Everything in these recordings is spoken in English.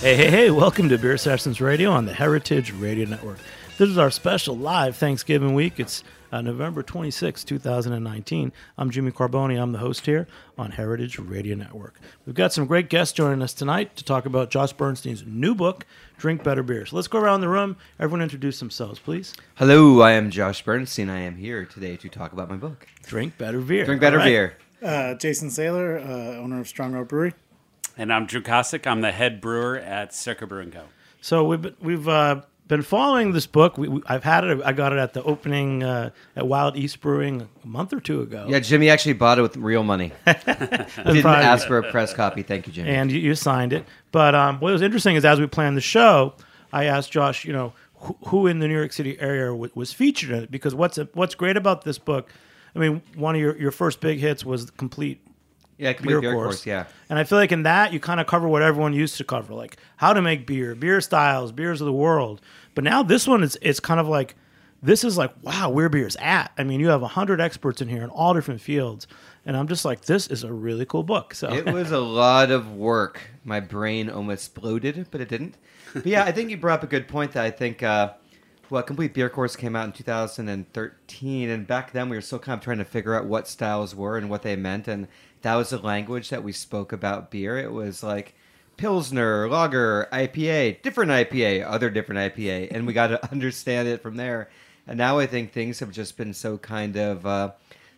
Hey, hey, hey, welcome to Beer Sessions Radio on the Heritage Radio Network. This is our special live Thanksgiving week. It's uh, November 26, 2019. I'm Jimmy Carboni. I'm the host here on Heritage Radio Network. We've got some great guests joining us tonight to talk about Josh Bernstein's new book, Drink Better Beer. So let's go around the room. Everyone introduce themselves, please. Hello, I am Josh Bernstein. I am here today to talk about my book. Drink Better Beer. Drink Better All right. Beer. Uh, Jason Sahler, uh, owner of Strong Rope Brewery. And I'm Drew Kostic. I'm the head brewer at Circa Brewing Co. So we've been, we've uh, been following this book. We, we, I've had it. I got it at the opening uh, at Wild East Brewing a month or two ago. Yeah, Jimmy actually bought it with real money. Didn't probably- ask for a press copy. Thank you, Jimmy. and you, you signed it. But um, what was interesting is as we planned the show, I asked Josh, you know, who, who in the New York City area w- was featured in it? Because what's what's great about this book, I mean, one of your, your first big hits was complete yeah, complete beer, beer, course. course. Yeah. And I feel like in that you kind of cover what everyone used to cover, like how to make beer, beer styles, beers of the world. But now this one is it's kind of like this is like wow, where beer's at. I mean, you have hundred experts in here in all different fields, and I'm just like, this is a really cool book. So It was a lot of work. My brain almost exploded, but it didn't. But yeah, I think you brought up a good point that I think, uh, well, Complete Beer Course came out in 2013, and back then we were still kind of trying to figure out what styles were and what they meant, and that was the language that we spoke about beer. It was like Pilsner, Lager, IPA, different IPA, other different IPA, and we got to understand it from there. And now I think things have just been so kind of uh,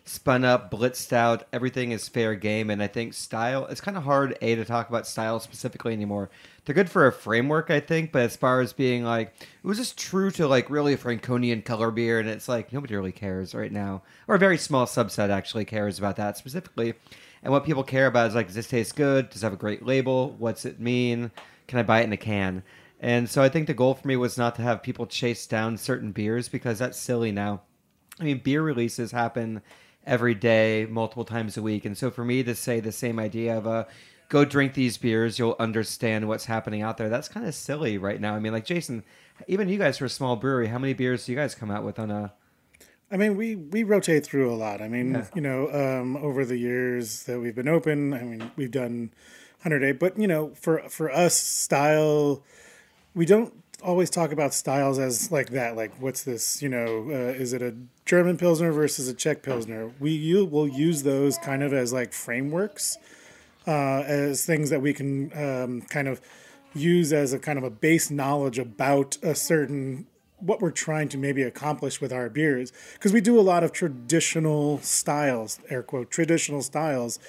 spun up, blitzed out. Everything is fair game, and I think style. It's kind of hard a to talk about style specifically anymore. They're good for a framework, I think, but as far as being like, it was just true to like really a Franconian keller beer, and it's like nobody really cares right now, or a very small subset actually cares about that specifically. And what people care about is like, does this taste good? Does it have a great label? What's it mean? Can I buy it in a can? And so I think the goal for me was not to have people chase down certain beers because that's silly now. I mean, beer releases happen every day, multiple times a week. And so for me to say the same idea of uh, go drink these beers, you'll understand what's happening out there, that's kind of silly right now. I mean, like Jason, even you guys for a small brewery. How many beers do you guys come out with on a. I mean, we, we rotate through a lot. I mean, you know, um, over the years that we've been open, I mean, we've done 108, but, you know, for, for us, style, we don't always talk about styles as like that. Like, what's this, you know, uh, is it a German Pilsner versus a Czech Pilsner? We you will use those kind of as like frameworks, uh, as things that we can um, kind of use as a kind of a base knowledge about a certain what we're trying to maybe accomplish with our beers because we do a lot of traditional styles air quote traditional styles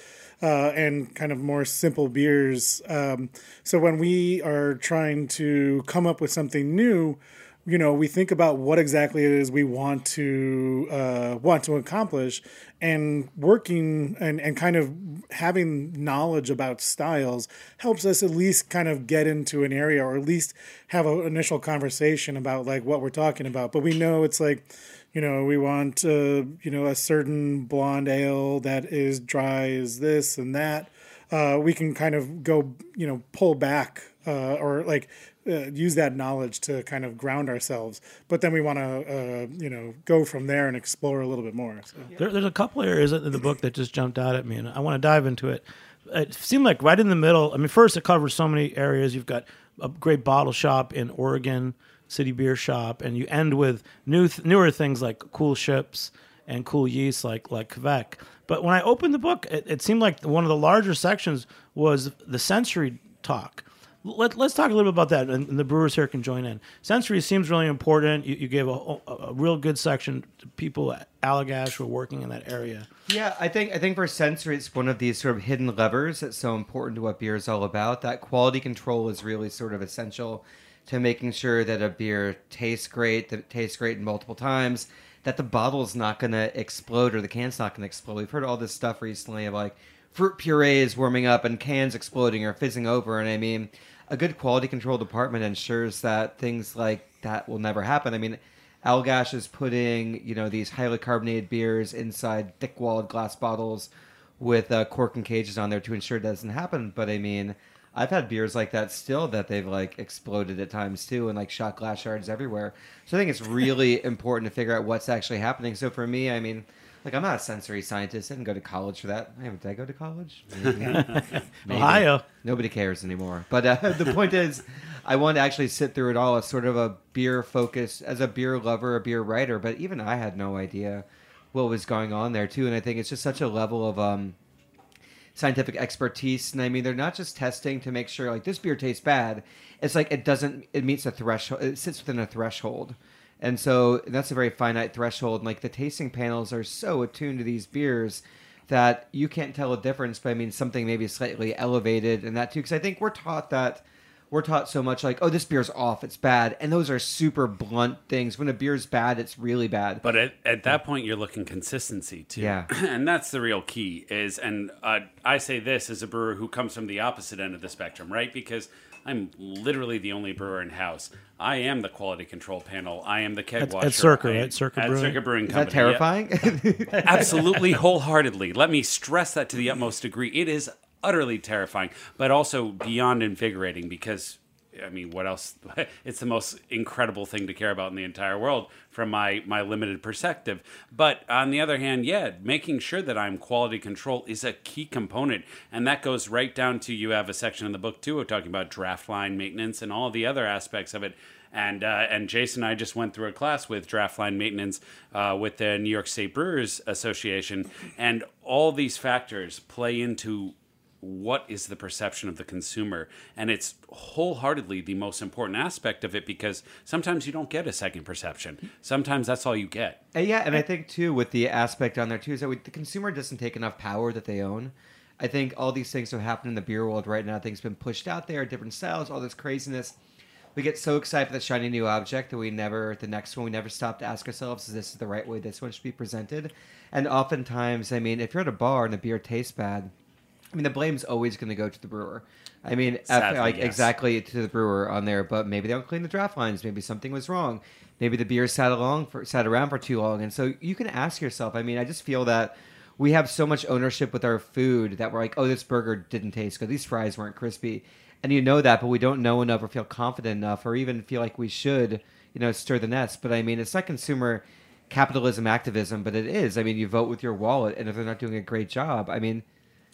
uh, and kind of more simple beers. Um, so when we are trying to come up with something new you know we think about what exactly it is we want to uh, want to accomplish and working and, and kind of having knowledge about styles helps us at least kind of get into an area or at least have an initial conversation about like what we're talking about. But we know it's like you know we want uh, you know a certain blonde ale that is dry as this and that. Uh, we can kind of go, you know, pull back uh, or like uh, use that knowledge to kind of ground ourselves. But then we want to, uh, you know, go from there and explore a little bit more. So. There, there's a couple areas in the book that just jumped out at me, and I want to dive into it. It seemed like right in the middle. I mean, first it covers so many areas. You've got a great bottle shop in Oregon, City Beer Shop, and you end with new th- newer things like cool ships and cool yeast like like Quebec. But when I opened the book, it, it seemed like one of the larger sections was the sensory talk. Let, us talk a little bit about that, and, the brewers here can join in. Sensory seems really important. You, you gave a, a, a, real good section to people at Allagash who are working in that area. Yeah, I think I think for sensory, it's one of these sort of hidden levers that's so important to what beer is all about. That quality control is really sort of essential to making sure that a beer tastes great, that it tastes great multiple times, that the bottle's not going to explode or the can's not going to explode. We've heard all this stuff recently of like fruit purees warming up and cans exploding or fizzing over, and I mean a good quality control department ensures that things like that will never happen. I mean, Allagash is putting you know these highly carbonated beers inside thick-walled glass bottles with uh, cork and cages on there to ensure it doesn't happen. But I mean, I've had beers like that still that they've like exploded at times too, and like shot glass shards everywhere. So I think it's really important to figure out what's actually happening. So for me, I mean, like I'm not a sensory scientist. I didn't go to college for that. I did I go to college? Ohio. Nobody cares anymore. But uh, the point is, I want to actually sit through it all as sort of a beer focus, as a beer lover, a beer writer. But even I had no idea what was going on there too. And I think it's just such a level of um, scientific expertise. And I mean, they're not just testing to make sure like this beer tastes bad. It's like it doesn't. It meets a threshold. It sits within a threshold and so that's a very finite threshold. And like the tasting panels are so attuned to these beers that you can't tell a difference. But I mean, something maybe slightly elevated and that too. Because I think we're taught that we're taught so much like, oh, this beer's off, it's bad, and those are super blunt things. When a beer's bad, it's really bad. But at, at that point, you're looking consistency too. Yeah, and that's the real key. Is and uh, I say this as a brewer who comes from the opposite end of the spectrum, right? Because I'm literally the only brewer in house. I am the quality control panel. I am the keg at, washer. At Circa, right? Circa at Brewing. Circa Brewing Is Company. that terrifying? Yeah. Absolutely, wholeheartedly. Let me stress that to the utmost degree. It is utterly terrifying, but also beyond invigorating because I mean, what else? It's the most incredible thing to care about in the entire world from my, my limited perspective. But on the other hand, yeah, making sure that I'm quality control is a key component. And that goes right down to you have a section in the book too of talking about draft line maintenance and all the other aspects of it. And uh, and Jason and I just went through a class with draft line maintenance uh, with the New York State Brewers Association, and all these factors play into what is the perception of the consumer and it's wholeheartedly the most important aspect of it because sometimes you don't get a second perception sometimes that's all you get Uh, yeah, and I think too with the aspect on there too is that we, the consumer doesn't take enough power that they own. I think all these things have happened in the beer world right now. Things been pushed out there, different styles, all this craziness. We get so excited for the shiny new object that we never, the next one, we never stop to ask ourselves, is this the right way this one should be presented? And oftentimes, I mean, if you're at a bar and the beer tastes bad, I mean, the blame's always going to go to the brewer. I mean, Sadly, like yes. exactly to the brewer on there, but maybe they don't clean the draft lines. Maybe something was wrong. Maybe the beer sat along for sat around for too long, and so you can ask yourself. I mean, I just feel that we have so much ownership with our food that we're like, oh, this burger didn't taste good. These fries weren't crispy, and you know that, but we don't know enough or feel confident enough, or even feel like we should, you know, stir the nest. But I mean, it's not consumer capitalism activism, but it is. I mean, you vote with your wallet, and if they're not doing a great job, I mean.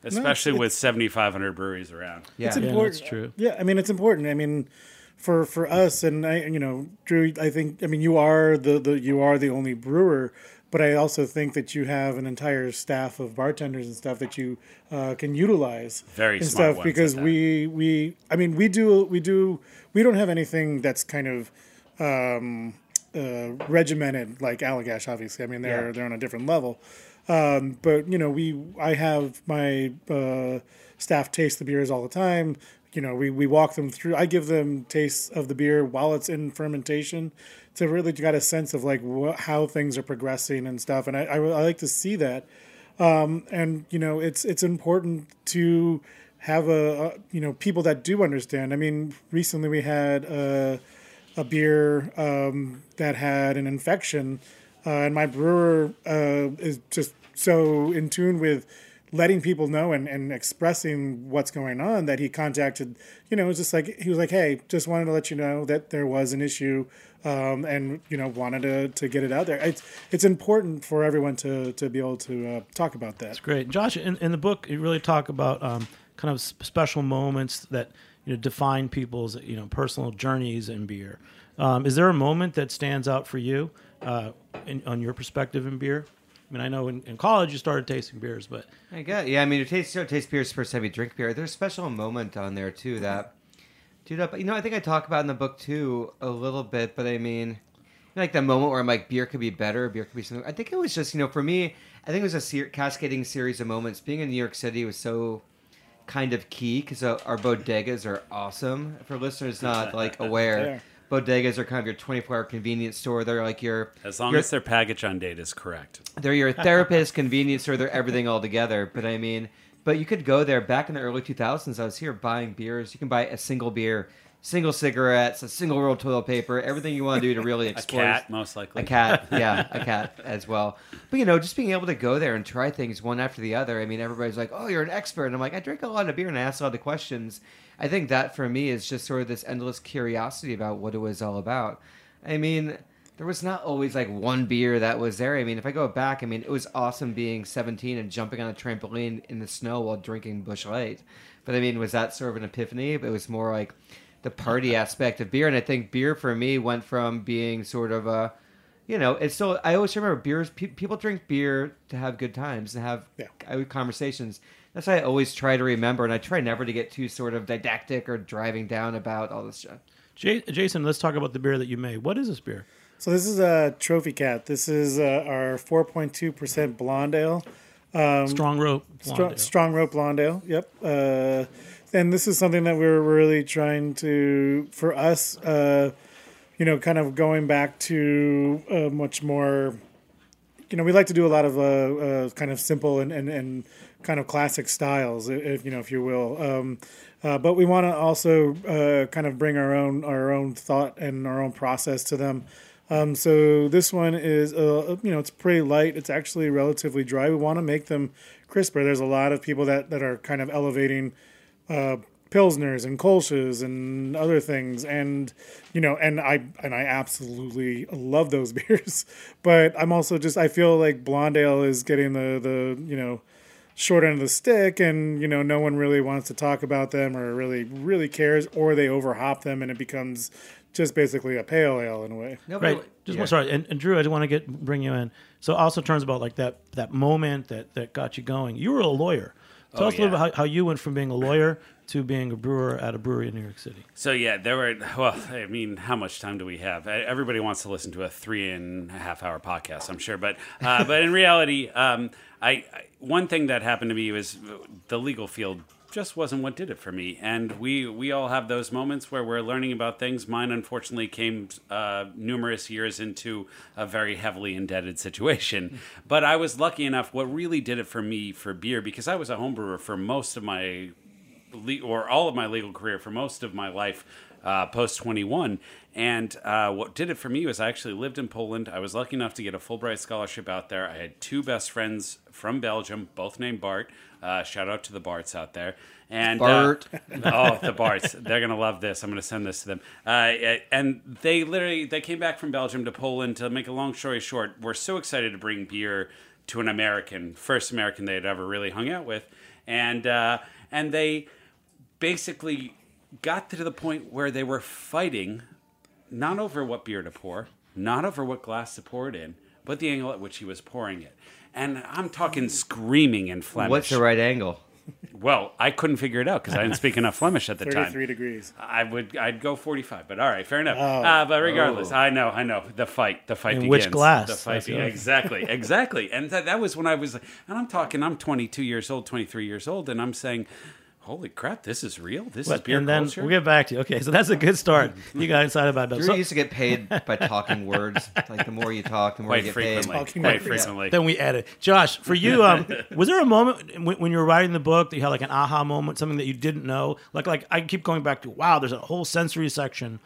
Especially it's- with 7500 breweries around Yeah. it's Yeah, that's true. Yeah, I mean it's important. I mean, for for us and I, you know, Drew. I think I mean you are the the you are the only brewer, but I also think that you have an entire staff of bartenders and stuff that you uh, can utilize. Very and smart stuff ones because we we I mean we do we do we don't have anything that's kind of. Um, uh, regimented like Allagash, obviously. I mean, they're Yeah. they're on a different level. Um, but you know, we I have my uh, staff taste the beers all the time. You know, we, we walk them through. I give them tastes of the beer while it's in fermentation to really get a sense of like wh- how things are progressing and stuff. And I, I, I like to see that. Um, and you know, it's it's important to have a, a you know people that do understand. I mean, recently we had a, a beer um, that had an infection, uh, and my brewer uh, is just so in tune with letting people know and, and expressing what's going on that he contacted you know it was just like he was like hey just wanted to let you know that there was an issue um, and you know wanted to, to get it out there it's it's important for everyone to to be able to uh, talk about that That's Great, Josh. In, in the book, you really talk about um, kind of special moments that you know define people's you know personal journeys in beer. Um, is there a moment that stands out for you uh, in, on your perspective in beer? I mean, I know in, in college you started tasting beers, but I get, yeah. I mean, you taste, you know, taste beer is the first time you drink beer. There's a special moment on there too that, dude. Up, you know, I think I talk about in the book too a little bit. But I mean, like the moment where I'm like, beer could be better. Beer could be something. I think it was just, you know, for me, I think it was a ser- cascading series of moments. Being in New York City was so kind of key because uh, our bodegas are awesome. For listeners not like aware, Yeah. Bodegas are kind of your 24 hour convenience store. They're like your As long your- as their package on date is correct. they're your therapist, convenience store, they're everything all together. But I mean, but you could go there back in the early 2000s. I was here buying beers. You can buy a single beer, single cigarettes, a single roll of toilet paper, everything you want to do to really explore. A cat, most likely. A cat, yeah, a cat as well. But you know, just being able to go there and try things one after the other. I mean, everybody's like, "Oh, you're an expert," and I'm like, "I drink a lot of beer and I ask a lot of questions." I think that for me is just sort of this endless curiosity about what it was all about. I mean, there was not always like one beer that was there. I mean, if I go back, I mean, it was awesome being 17 and jumping on a trampoline in the snow while drinking Busch Light. But I mean, was that sort of an epiphany? But it was more like the party aspect of beer. And I think beer for me went from being sort of a, you know, it's still, I always remember beers, pe- people drink beer to have good times and have Yeah. conversations. That's why I always try to remember. And I try never to get too sort of didactic or driving down about all this stuff. J- Jason, let's talk about the beer that you made. What is this beer? So this is a trophy cat. This is uh, our 4.2% blonde ale. Strong rope. Str- blonde ale. strong rope blonde ale. Yep. Uh, and this is something that we're really trying to, for us, uh, you know, kind of going back to a much more, you know, we like to do a lot of uh, uh, kind of simple and, and, and kind of classic styles, if you know, if you will. Um, uh, but we want to also uh, kind of bring our own our own thought and our own process to them. Um, so this one is, uh, you know, it's pretty light. It's actually relatively dry. We want to make them crisper. There's a lot of people that, that are kind of elevating uh, pilsners and kolsches and other things, and you know, and I and I absolutely love those beers. But I'm also just I feel like blonde ale is getting the the you know short end of the stick and you know no one really wants to talk about them or really really cares or they overhop them and it becomes just basically a pale ale in a way Nobody, Right. Just yeah. one, sorry, and, and Drew, I just want to get bring you in. So, also turns about like that that moment that that got you going. You were a lawyer. Tell Oh, us a little yeah. bit how, how you went from being a lawyer to being a brewer at a brewery in New York City. So yeah, there were. Well, I mean, how much time do we have? Everybody wants to listen to a three and a half hour podcast, I'm sure, but uh, but in reality, um, I, I one thing that happened to me was the legal field just wasn't what did it for me, and we we all have those moments where we're learning about things. Mine, unfortunately, came uh, numerous years into a very heavily indebted situation, but I was lucky enough. What really did it for me for beer because I was a home brewer for most of my le- or all of my legal career for most of my life uh, post 21 and uh, what did it for me was i actually lived in poland. I was lucky enough to get a fulbright scholarship out there. I had two best friends from belgium both named bart. Uh, shout out to the barts out there. And Bart. uh, oh the barts. They're gonna love this. I'm gonna send this to them. Uh, and they literally they came back from belgium to poland. To make a long story short we're so excited to bring beer to an american first american they had ever really hung out with. And uh, and they basically got to the point where they were fighting not over what beer to pour, not over what glass to pour it in, but the angle at which he was pouring it. And I'm talking screaming in Flemish. What's the right angle? Well, I couldn't figure it out because I didn't speak enough Flemish at the 33 time. degrees I would, I'd go 45, but all right, fair enough. Uh, but regardless, Oh. I know, I know the fight, the fight In begins. which glass? The fight That's the begins. Exactly, exactly. And that, that was when I was, and I'm talking, I'm 22 years old, 23 years old, and I'm saying, holy crap, this is real. This is But, beer and then culture. we'll get back to you. Okay, so that's a good start. You got excited about that. Drew So, used to get paid by talking words. Like the more you talk, the more quite you get frequently. paid. Talking Quite about- frequently. then we edit. Josh, for you, um, was there a moment when, when you were writing the book that you had like an aha moment, something that you didn't know? Like, like I keep going back to, wow, there's a whole sensory section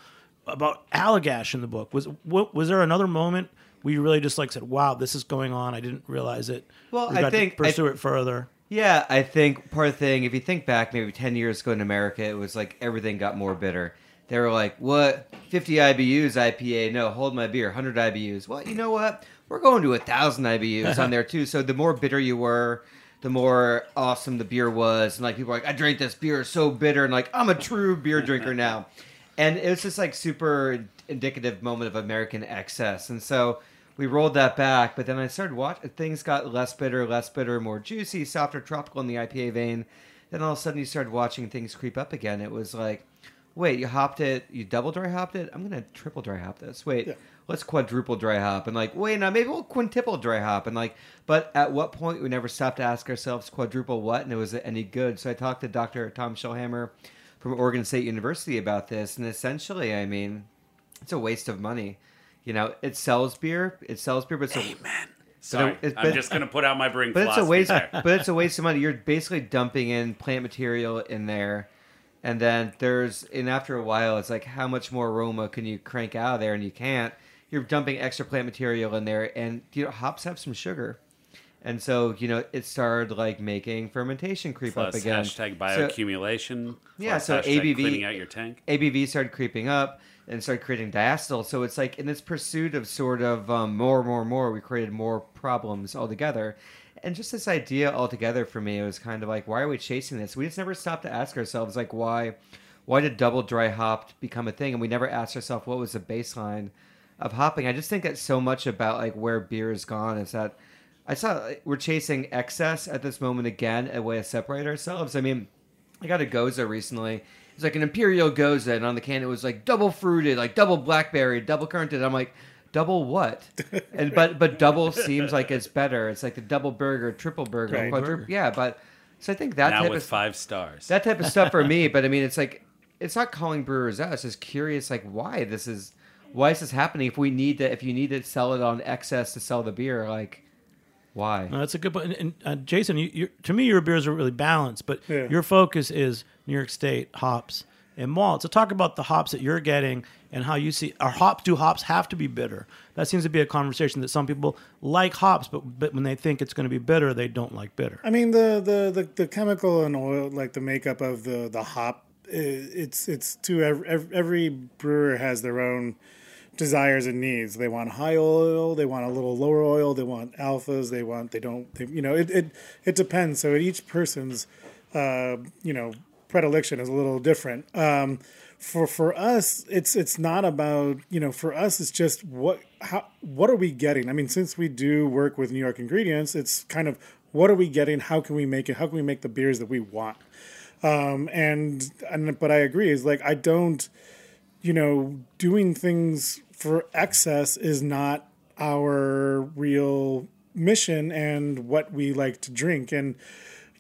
about Allagash in the book. Was what, was there another moment where you really just like said, wow, this is going on? I didn't realize it. Well, We I got to think- I- pursue it further. Yeah, I think part of the thing, if you think back maybe 10 years ago in America, it was like everything got more bitter. They were like, what? 50 IBUs IPA? No, hold my beer. 100 IBUs. Well, you know what? We're going to a 1,000 IBUs on there too. So the more bitter you were, the more awesome the beer was. And like people were like, I drank this beer, so bitter. And like, I'm a true beer drinker now. And it was just like super indicative moment of American excess. And so we rolled that back, but then I started watching. Things got less bitter, less bitter, more juicy, softer, tropical in the IPA vein. Then all of a sudden, you started watching things creep up again. It was like, wait, you hopped it, you double dry hopped it. I'm gonna triple dry hop this. Wait, Yeah. let's quadruple dry hop, and like, wait, now maybe we'll quintuple dry hop, and like, but at what point we never stopped to ask ourselves quadruple what, and it was any good. So I talked to Dr. Tom Shellhammer from Oregon State University about this, and essentially, I mean, it's a waste of money. You know, it sells beer, it sells beer, but it's a, Sorry, it's- I'm just going to put out my brain but it's a waste. there. but it's a waste of money. You're basically dumping in plant material in there, and then there's and after a while, it's like how much more aroma can you crank out of there, and you can't. You're dumping extra plant material in there, and you know hops have some sugar, and so you know it started like making fermentation creep Plus up again. hashtag So- bioaccumulation. Yeah, so ABV cleaning out your tank. ABV started creeping up and started creating diacetyl. So it's like in this pursuit of sort of um, more, more, more, we created more problems altogether. And just this idea altogether for me, it was kind of like, why are we chasing this? We just never stopped to ask ourselves, like, why, why did double dry hopped become a thing? And we never asked ourselves what was the baseline of hopping. I just think that so much about like where beer has gone is that I saw we're chasing excess at this moment again, a way to separate ourselves. I mean, I got a Gose recently. It's like an Imperial Gose, and on the can it was like double fruited, like double blackberry, double curranted. I'm like, double what? and but but double seems like it's better. It's like the double burger, triple burger, Right. quadruple. Yeah, but so I think that now type with of five stars. that type of stuff for me. But I mean, it's like it's not calling brewers out. It's just curious, like why this is why is this happening? If we need to, if you need to sell it on excess to sell the beer, like why? No, that's a good point. And, and uh, Jason, you, you, to me, your beers are really balanced, but Yeah. your focus is New York State hops and malt. So talk about the hops that you're getting and how you see. Are hops? Do hops have to be bitter? That seems to be a conversation that some people like hops, but but when they think it's going to be bitter, they don't like bitter. I mean the, the the the chemical and oil, like the makeup of the the hop, it's it's to every, every brewer has their own desires and needs. They want high oil, they want a little lower oil, they want alphas, they want they don't they, you know it, it it depends. So each person's uh, you know predilection is a little different. Um, for for us, it's it's not about you know for us it's just what how what are we getting? I mean, since we do work with New York ingredients, it's kind of what are we getting? How can we make it? How can we make the beers that we want? Um, and and but I agree is like I don't you know, doing things for excess is not our real mission and what we like to drink. And,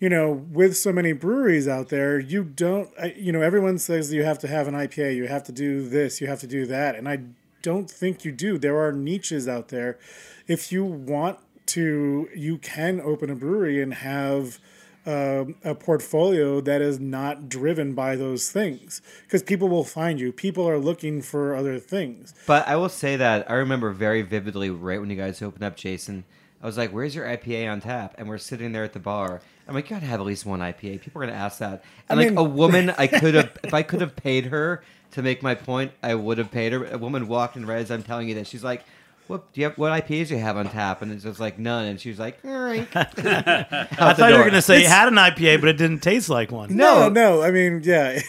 you know, with so many breweries out there, you don't, you know, everyone says you have to have an IPA, you have to do this, you have to do that. And I don't think you do. There are niches out there. If you want to, you can open a brewery and have um, a portfolio that is not driven by those things because people will find you. People are looking for other things. But I will say that I remember very vividly right when you guys opened up, Jason. I was like, "Where's your IPA on tap?" And we're sitting there at the bar. I'm like, "You gotta have at least one IPA." People are gonna ask that. And I like mean- a woman, I could have if I could have paid her to make my point, I would have paid her. A woman walked in right as I'm telling you this. She's like. What do you have? What IPAs do you have on tap? And it's just like none. And she was like, "All right." I thought you were going to say you had an IPA, but it didn't taste like one. No, no. I mean, yeah.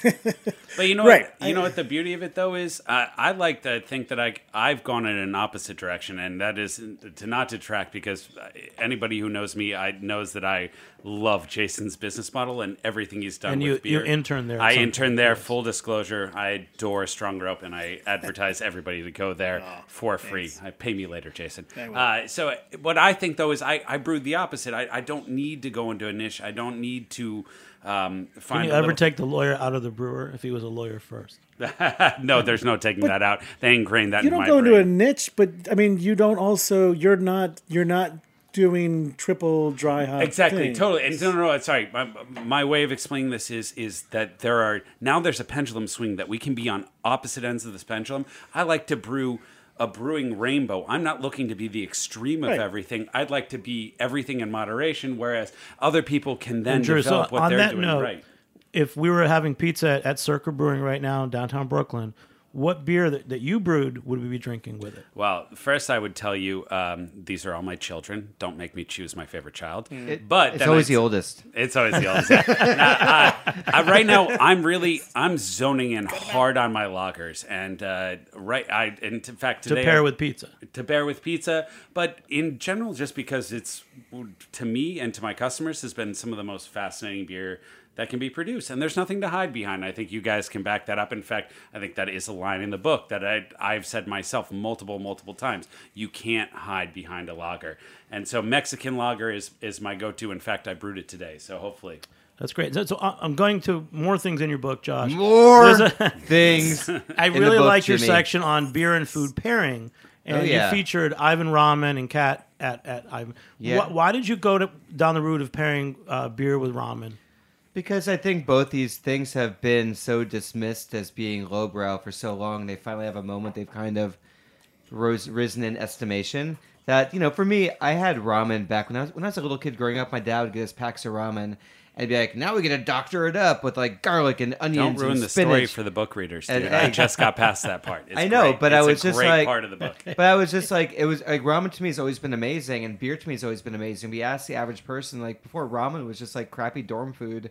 But you know, Right. what, you know what the beauty of it though is, I, I like to think that I I've gone in an opposite direction, and that is to not detract because anybody who knows me, I knows that I love Jason's business model and everything he's done And with you- you beer. interned there I some interned point, there. yes. Full disclosure, I adore Strong Rope, and I advertise everybody to go there Oh, for free. I pay me later, Jason. Uh, so what I think though is I I brewed the opposite. I, I don't need to go into a niche. I don't need to. Um, Can find you ever little- take the lawyer out of the brewer if he was a lawyer first? no, there's no taking that out. They ingrained that you don't my go into a niche, but I mean, you don't also. You're not. You're not doing triple dry hop. Exactly, things. totally. And no, no, no. Sorry, my, my way of explaining this is is that there are now there's a pendulum swing that we can be on opposite ends of this pendulum. I like to brew a brewing rainbow. I'm not looking to be the extreme of Right. everything. I'd like to be everything in moderation, whereas other people can then Drew, so develop what on they're that doing note, right. if we were having pizza at, at Circa Brewing right now in downtown Brooklyn, what beer that, that you brewed would we be drinking with it? Well, first I would tell you um, these are all my children. Don't make me choose my favorite child. It- but it's always I'd- the oldest. It's always the oldest. Now, uh, uh, right now, I'm really I'm zoning in hard on my lagers, and uh, right, I and in fact today, To pair with pizza. to pair with pizza, but in general, just because it's to me and to my customers has been some of the most fascinating beer that can be produced, and there's nothing to hide behind. I think you guys can back that up. In fact, I think that is a line in the book that I, I've said myself multiple, multiple times. You can't hide behind a lager, and so Mexican lager is is my go-to. In fact, I brewed it today, so hopefully. That's great. So, so I- I'm going to more things in your book, Josh. More a- things. I really book, like your Jimmy. section on beer and food pairing, and Oh, yeah. you featured Ivan Ramen and Kat at at Ivan. Yeah. Wh- why did you go to, down the route of pairing uh, beer with ramen? Because I think both these things have been so dismissed as being lowbrow for so long. They finally have a moment they've kind of rose, risen in estimation. That you know, for me, I had ramen back when I was when I was a little kid growing up. My dad would get us packs of ramen and be like, "Now we get to doctor it up with like garlic and onions Don't ruin and the story for the book readers, dude. And- I just got past that part. It's I know, great. but I It's a was just great like- part of the book. but I was just like, it was like ramen to me has always been amazing, and beer to me has always been amazing. We asked the average person like before ramen was just like crappy dorm food,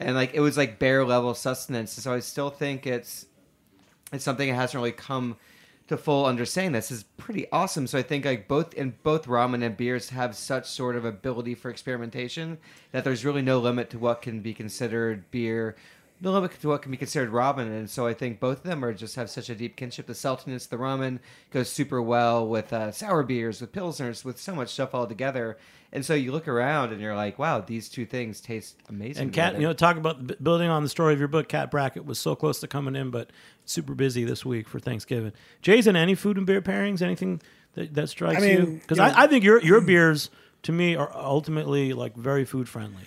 and like it was like bare level sustenance. So I still think it's it's something that hasn't really come to full understanding. This is pretty awesome. So I think like both in both ramen and beers have such sort of ability for experimentation that there's really no limit to what can be considered beer. No limit to what can be considered ramen, and so I think both of them are just have such a deep kinship. The saltiness, the ramen goes super well with uh, sour beers, with pilsners, with so much stuff all together. And so you look around and you're like, wow, these two things taste amazing. And Cat, you know, talk about building on the story of your book. Cat Brackett was so close to coming in, but super busy this week for Thanksgiving. Jason, any food and beer pairings? Anything that, that strikes I mean, you? Because know- I, I think your your beers to me are ultimately like very food friendly.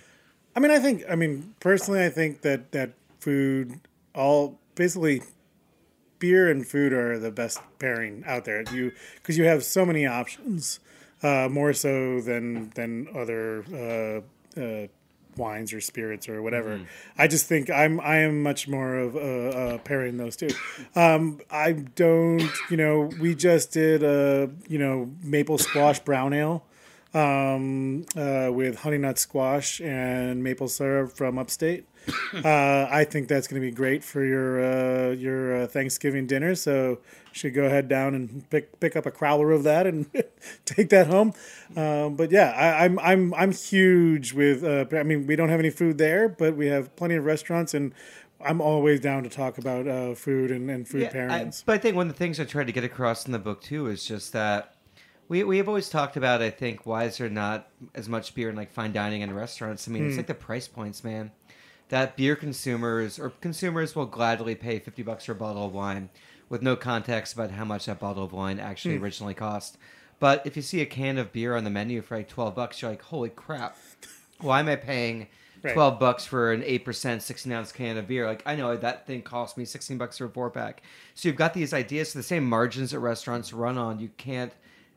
I mean, I think. I mean, personally, I think that that food, all basically, beer and food are the best pairing out there. You because you have so many options, uh, more so than than other uh, uh, wines or spirits or whatever. I just think I'm I am much more of uh, uh, pairing those two. Um, I don't. You know, we just did a you know maple squash brown ale um, uh, with honey nut squash and maple syrup from upstate. Uh, I think that's going to be great for your uh, your uh, Thanksgiving dinner. So you should go ahead down and pick pick up a crowler of that and take that home. Um, but yeah, I, I'm I'm I'm huge with. Uh, I mean, we don't have any food there, but we have plenty of restaurants, and I'm always down to talk about uh, food and, and food Yeah, I, but I think one of the things I tried to get across in the book too is just that we we have always talked about. I think why is there not as much beer in like fine dining and restaurants? I mean, it's like the price points, man. That beer consumers or consumers will gladly pay fifty bucks for a bottle of wine with no context about how much that bottle of wine actually hmm. originally cost. But if you see a can of beer on the menu for like twelve bucks, you're like, holy crap! Why am I paying? Right. 12 bucks for an 8% 16 ounce can of beer like i know that thing cost me 16 bucks for a four pack so you've got these ideas so the same margins that restaurants run on you can't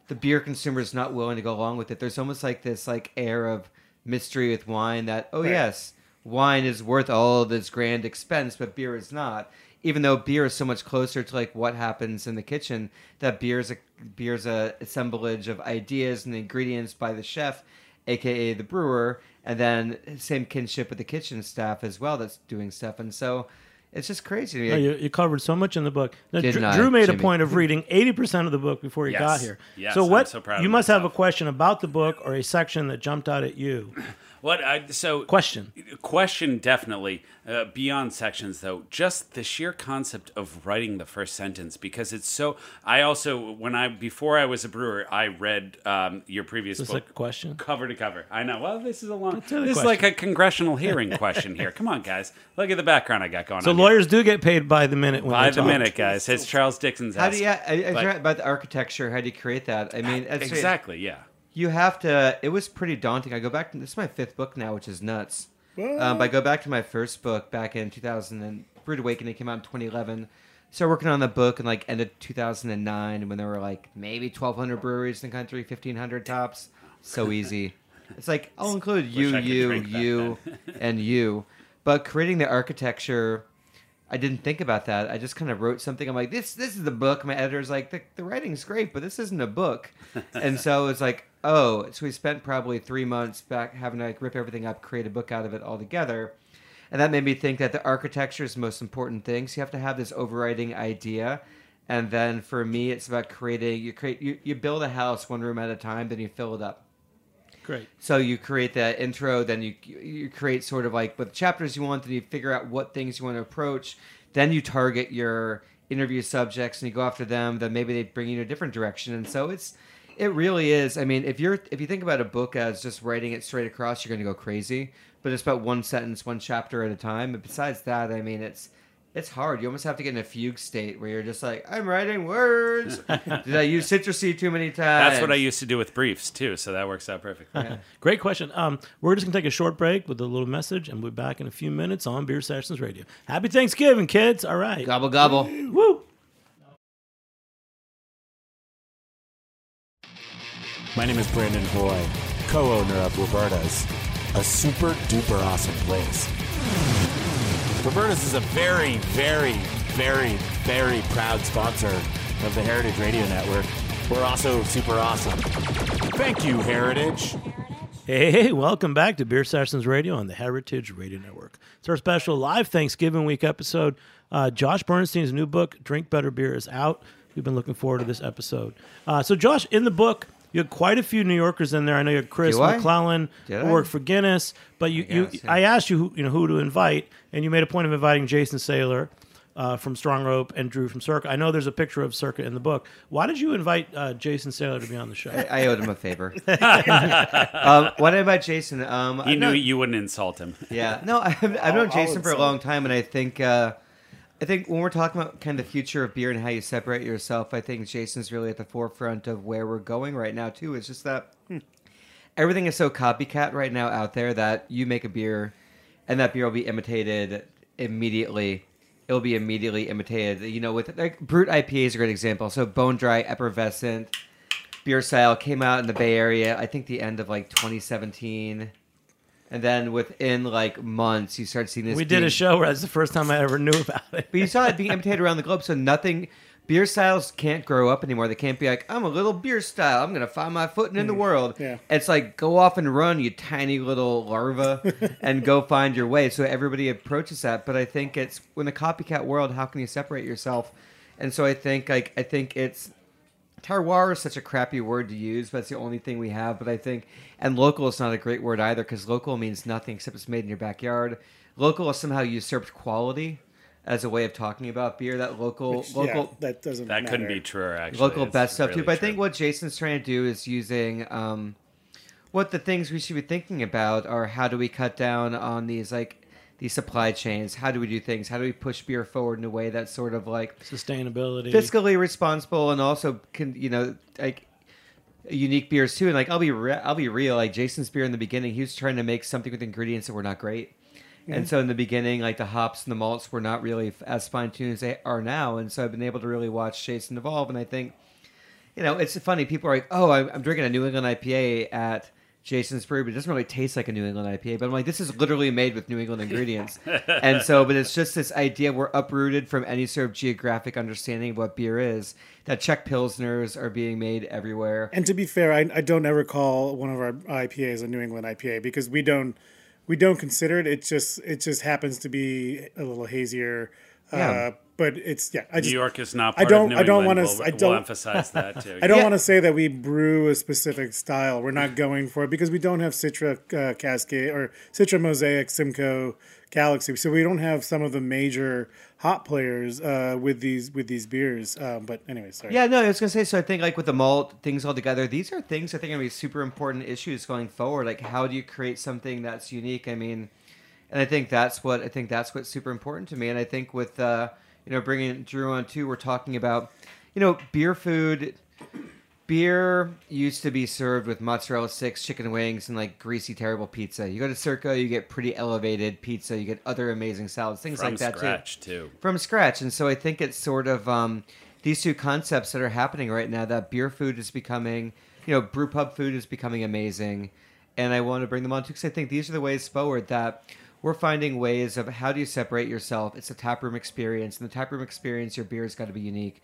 the beer consumer is not willing to go along with it there's almost like this like air of mystery with wine that oh Right. yes wine is worth all of this grand expense but beer is not even though beer is so much closer to like what happens in the kitchen that beer is a beer is a assemblage of ideas and ingredients by the chef aka the brewer, and then same kinship with the kitchen staff as well that's doing stuff. And so it's just crazy to me. No, you, you covered so much in the book. Now, Did Drew, not, Drew made Jimmy. a point of reading eighty percent of the book before he Yes. got here. Yes, so I'm what? so proud you of must have a question about the book or a section that jumped out at you. What I so Question. question definitely uh, beyond sections though just the sheer concept of writing the first sentence because it's so i also when i before i was a brewer i read um, your previous this book a question? cover to cover i know well this is a long That's a this is like a congressional hearing question here come on guys look at the background i got going So on here. lawyers do get paid by the minute when by the talk. minute guys it's charles dickens' how do you? I, I But- about the architecture. How do you create that? I mean, that's exactly yeah You have to. It was pretty daunting. I go back. to This is my fifth book now, which is nuts. Um, but I go back to my first book back in 2000 and Brewed Awakening came out in 2011. started working on the book in like end of 2009 when there were like maybe 1,200 breweries in the country, 1,500 tops. So easy. It's like I'll include you, you, you, and you. But creating the architecture, I didn't think about that. I just kind of wrote something. I'm like, this this is the book. My editor's like, the, the writing's great, but this isn't a book. and so it's like, oh, so we spent probably three months back having to like rip everything up, create a book out of it all together. And that made me think that the architecture is the most important thing. So you have to have this overriding idea. And then for me, it's about creating. You create. You, you build a house one room at a time, then you fill it up. Great. So you create that intro, then you you create sort of like what chapters you want, then you figure out what things you want to approach. Then you target your interview subjects and you go after them. Then maybe they bring you in a different direction. And so it's it really is. I mean, if you're if you think about a book as just writing it straight across, you're going to go crazy. But it's about one sentence, one chapter at a time. But besides that, I mean, it's it's hard. You almost have to get in a fugue state where you're just like, I'm writing words. Did I use citrusy too many times? That's what I used to do with briefs too, so that works out perfectly. Great question. Um, we're just gonna take a short break with a little message, and we'll be back in a few minutes on Beer Sessions Radio. Happy Thanksgiving, kids! All right. Gobble gobble. Woo! My name is Brandon Hoy, co-owner of Roberta's, a super duper awesome place. Roberta's is a very, very, very, very proud sponsor of the Heritage Radio Network. We're also super awesome. Thank you, Heritage. Hey, hey, welcome back to Beer Sessions Radio on the Heritage Radio Network. It's our special live Thanksgiving week episode. Uh, Josh Bernstein's new book, Drink Better Beer, is out. We've been looking forward to this episode. Uh, so, Josh, in the book, you had quite a few New Yorkers in there. I know you had Chris Do I? McClellan, Did who I? worked for Guinness, but you, you guess, yeah. I asked you, who, you know, who to invite, and you made a point of inviting Jason Sahler uh, from Strong Rope and Drew from Circa. I know there's a picture of Circa in the book. Why did you invite uh, Jason Sahler to be on the show? I owed him a favor. um, what about Jason? Um, He I knew know- you wouldn't insult him. Yeah, no, I've, I've known Jason for a long time, and I think uh, I think when we're talking about kind of the future of beer and how you separate yourself, I think Jason's really at the forefront of where we're going right now too. It's just that hmm, everything is so copycat right now out there that you make a beer, and that beer will be imitated immediately. It'll be immediately imitated. You know, with like Brut IPA is a great example. So bone dry, effervescent beer style came out in the Bay Area. I think the end of like 2017. And then within like months, you start seeing this. We did a show where that's the first time I ever knew about it. but you saw it being imitated around the globe. So nothing, beer styles can't grow up anymore. They can't be like, I'm a little beer style. I'm gonna find my footing in the hmm. world. yeah. It's like go off and run, you tiny little larva, and go find your way. So everybody approaches that. But I think it's when the copycat world, how can you separate yourself? And so I think like I think it's terroir is such a crappy word to use, but it's the only thing we have. But I think, and local is not a great word either because local means nothing except it's made in your backyard. Local has somehow usurped quality as a way of talking about beer. That local, Which, local, yeah, that doesn't. That couldn't be true. actually. local It's best stuff really too. But I true. think what Jason's trying to do is using um, what the things we should be thinking about are how do we cut down on these like these supply chains? How do we do things? How do we push beer forward in a way that's sort of like Sustainability. fiscally responsible and also can you know like unique beers too and like i'll be re- i'll be real like jason's beer in the beginning he was trying to make something with ingredients that were not great and so in the beginning like the hops and the malts were not really as fine-tuned as they are now and so i've been able to really watch jason evolve and i think you know it's funny people are like oh I'm drinking a new england ipa at jason's brewery but it doesn't really taste like a new england ipa but i'm like this is literally made with new england ingredients and so but it's just this idea we're uprooted from any sort of geographic understanding of what beer is that czech pilsners are being made everywhere And to be fair, I, I don't ever call one of our IPAs a New England IPA because we don't we don't consider it. It just it just happens to be a little hazier. Yeah. Uh, but it's yeah. I just, New York is not I don't- of New I don't wanna- We'll, I we'll don't- emphasize that too. I don't Yeah. want to say that we brew a specific style. We're not going for it because we don't have Citra uh, Cascade or Citra Mosaic, Simcoe, Galaxy. So we don't have some of the major hot players uh, with these with these beers. Um, but anyway, sorry. Yeah, no, I was gonna say. So I think like with the malt things all together, these are things I think are gonna be super important issues going forward. Like, how do you create something that's unique? I mean, and I think that's what I think that's what's super important to me. And I think with uh, you know bringing Drew on too, we're talking about you know beer food. beer used to be served with mozzarella sticks, chicken wings, and like greasy, terrible pizza. You go to Circa, you get pretty elevated pizza. You get other amazing salads, things From like that too From scratch too. from scratch. And so I think it's sort of um, these two concepts that are happening right now. That beer food is becoming, you know, brew pub food is becoming amazing, and I want to bring them on too because I think these are the ways forward that we're finding ways of how do you separate yourself. It's a taproom experience, and the taproom experience, your beer's got to be unique.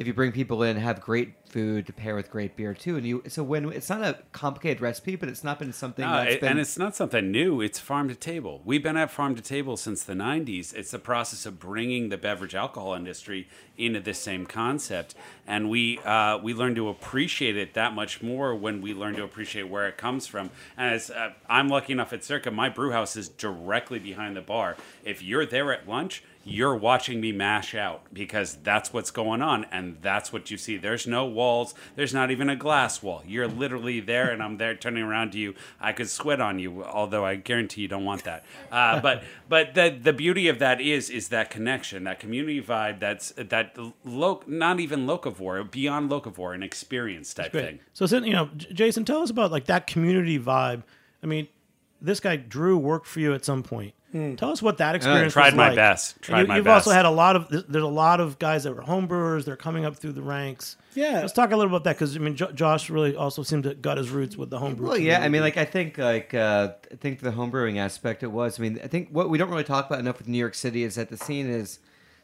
If you bring people in, have great food to pair with great beer too, and you it's a win. It's not a complicated recipe, but it's not been something No, that's it- been and it's not something new. It's farm to table. We've been at farm to table since the '90s. It's the process of bringing the beverage alcohol industry into this same concept, and we uh, we learn to appreciate it that much more when we learn to appreciate where it comes from. And as uh, I'm lucky enough at Circa, my brew house is directly behind the bar. If you're there at lunch. You're watching me mash out because that's what's going on, and that's what you see. There's no walls. There's not even a glass wall. You're literally there, and I'm there turning around to you. I could sweat on you, although I guarantee you don't want that. Uh, but but the the beauty of that is is that connection, that community vibe. That's that lo- not even locavore, beyond locavore, an experience type thing. So, you know, Jason, tell us about like that community vibe. I mean, this guy Drew worked for you at some point. Tell us what that experience tried was my like. best. Tried you, my You've also had a lot of. there's- There's a lot of guys that were homebrewers. They're coming up through the ranks. Yeah. Let's talk a little about that because I mean, jo- Josh really also seemed to got his roots with the homebrew. Well, yeah, I mean, like I think, like uh, I think the homebrewing aspect it was. I mean, I think what we don't really talk about enough with New York City is that the scene is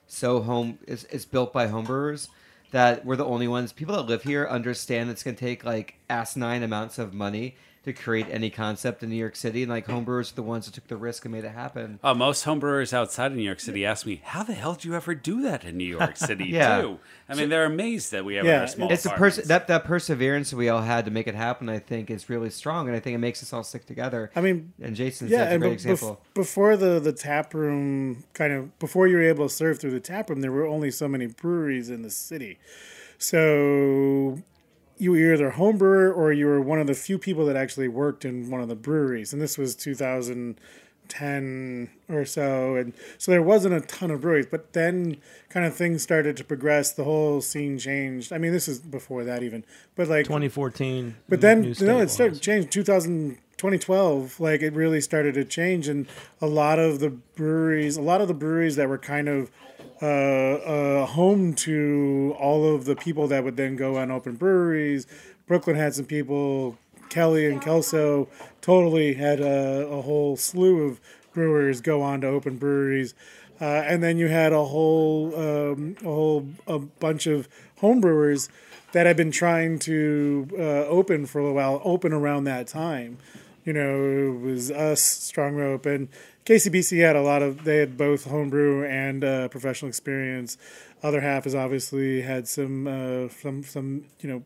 so home is, is built by homebrewers that we're the only ones. People that live here understand it's going to take like asinine amounts of money to create any concept in New York City, and like homebrewers are the ones that took the risk and made it happen. Uh, most homebrewers outside of New York City ask me, "How the hell do you ever do that in New York City?" Yeah. Too. I mean, they're amazed that we have Yeah, our small It's the pers- that that perseverance we all had to make it happen. I think is really strong, and I think it makes us all stick together. I mean, and Jason's yeah, that's a and great be- example. bef- before the the tap room kind of before you were able to serve through the tap room, there were only so many breweries in the city, so you were either a home brewer or you were one of the few people that actually worked in one of the breweries, and this was 2010 or so, and so there wasn't a ton of breweries. But then, kind of things started to progress. The whole scene changed. I mean, this is before that even, but like 2014. but then new no, state it started change. 2000, 2012, like it really started to change, and a lot of the breweries, a lot of the breweries that were kind of uh, uh, home to all of the people that would then go and open breweries. Brooklyn had some people. Kelly and Kelso totally had a, a whole slew of brewers go on to open breweries. Uh, and then you had a whole um, a whole a bunch of home brewers that had been trying to uh, open for a while, open around that time. You know, it was us, Strong Rope, and KCBC had a lot of. They had both homebrew and uh, professional experience. Other half has obviously had some uh, some some you know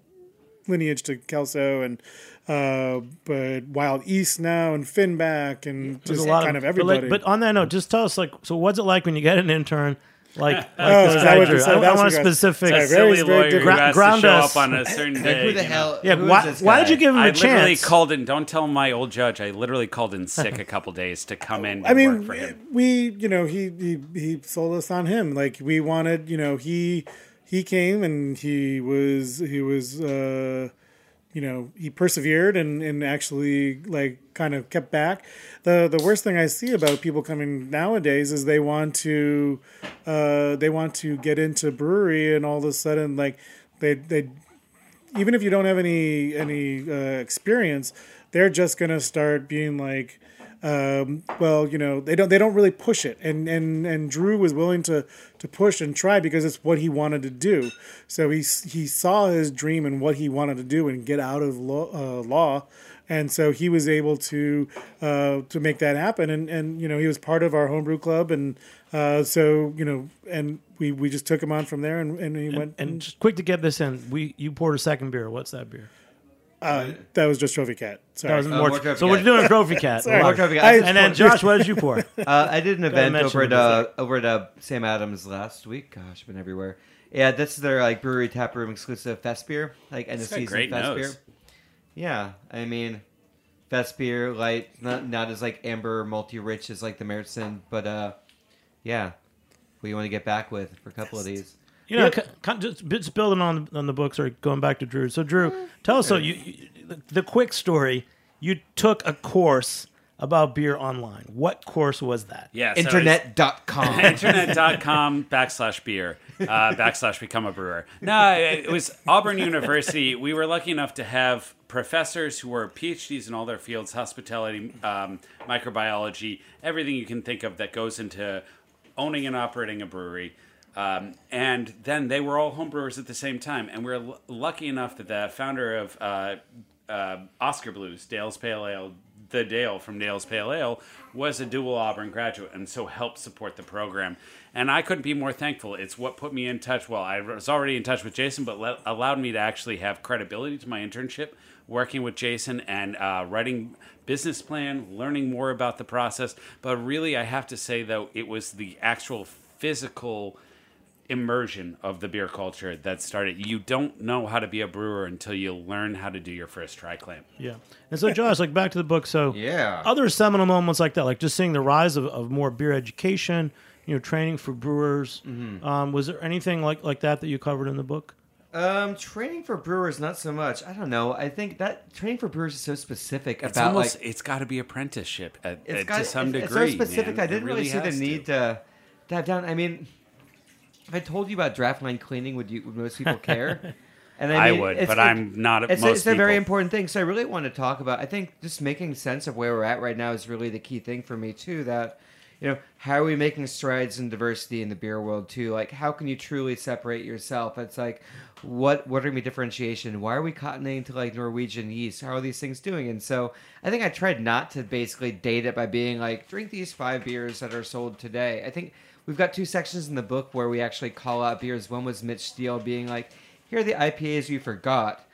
lineage to Kelso and uh, but Wild East now and Finback and just a lot kind of, but, everybody. like, but on that note, just tell us like, so what's it like when you get an intern? Like, like Oh, this guy what Drew? said? I, I want what you guys- specific. A silly very lawyer who has Ground to show us. up on a certain Like, day. who the you know? hell? yeah, who is why, this why did you give him a I chance? I literally called in. Don't tell my old judge. I literally called in sick a couple days to come in. And I mean, work for him. we, you know, he, he he sold us on him. Like we wanted, you know, he he came and he was he was uh you know, he persevered and and actually like kind of kept back. The the worst thing I see about people coming nowadays is they want to uh they want to get into brewery and all of a sudden like they they even if you don't have any any uh, experience, they're just gonna start being like, um, well, you know, they don't they don't really push it, and and and Drew was willing to to push and try because it's what he wanted to do. So he he saw his dream and what he wanted to do and get out of law, uh, law. And so he was able to uh, to make that happen, and, and you know he was part of our homebrew club, and uh, so you know, and we, we just took him on from there, and, and he went and just quick to get this in, we you poured a second beer. What's that beer? Uh, that was just Trophy Cat. Sorry. That was Uh, more, more Trophy so we're doing a trophy cat. Sorry. More Trophy Cat. I- And then Josh, what did you pour? Uh, I did an event over at uh, over at uh, Sam Adams last week. Gosh, I've been everywhere. Yeah, this is their like brewery tap room exclusive fest beer, like end of season fest nose. beer. Yeah, I mean, fest beer, light, not not as like amber multi rich as like the Märzen, but uh, yeah, we want to get back with for a couple of these. You know, c- c- just, just building on on the books or going back to Drew. So, Drew, tell us. So, you, you the, the quick story. You took a course about beer online. What course was that? Yeah, so it's- Internet.com. internet.com backslash beer uh, backslash become a brewer no it was auburn university we were lucky enough to have professors who were phds in all their fields hospitality um, microbiology everything you can think of that goes into owning and operating a brewery um, and then they were all homebrewers at the same time and we are l- lucky enough that the founder of uh, uh, Oskar Blues dale's pale ale the Dale from Dale's Pale Ale was a dual Auburn graduate and so helped support the program. And I couldn't be more thankful. It's what put me in touch. Well, I was already in touch with Jason, but let, allowed me to actually have credibility to my internship working with Jason and uh, writing business plan, learning more about the process. But really, I have to say, though, it was the actual physical immersion of the beer culture that started. You don't know how to be a brewer until you learn how to do your first tri clamp. Yeah. And so, Josh, like back to the book. So, Yeah. other seminal moments like that, like just seeing the rise of, of more beer education, you know, training for brewers. Um, was there anything like like that that you covered in the book? Um, training for brewers, not so much. I don't know. I think that training for brewers is so specific It's about almost like it's got to be apprenticeship at, it's at- got to some it's, degree. It's so specific. man. I didn't It really, see the to. need to dive down. I mean, if I told you about draft line cleaning, would you? Would most people care? And I mean, would, but it- I'm not. It's, most it's a very important thing. So I really want to talk about. I think just making sense of where we're at right now is really the key thing for me too. That you know, how are we making strides in diversity in the beer world too? Like, how can you truly separate yourself? It's like, what what are we differentiation? Why are we cottoning to like Norwegian yeast? How are these things doing? And so I think I tried not to basically date it by being like, drink these five beers that are sold today. I think we've got two sections in the book where we actually call out beers. One was Mitch Steele being like, here are the IPAs you forgot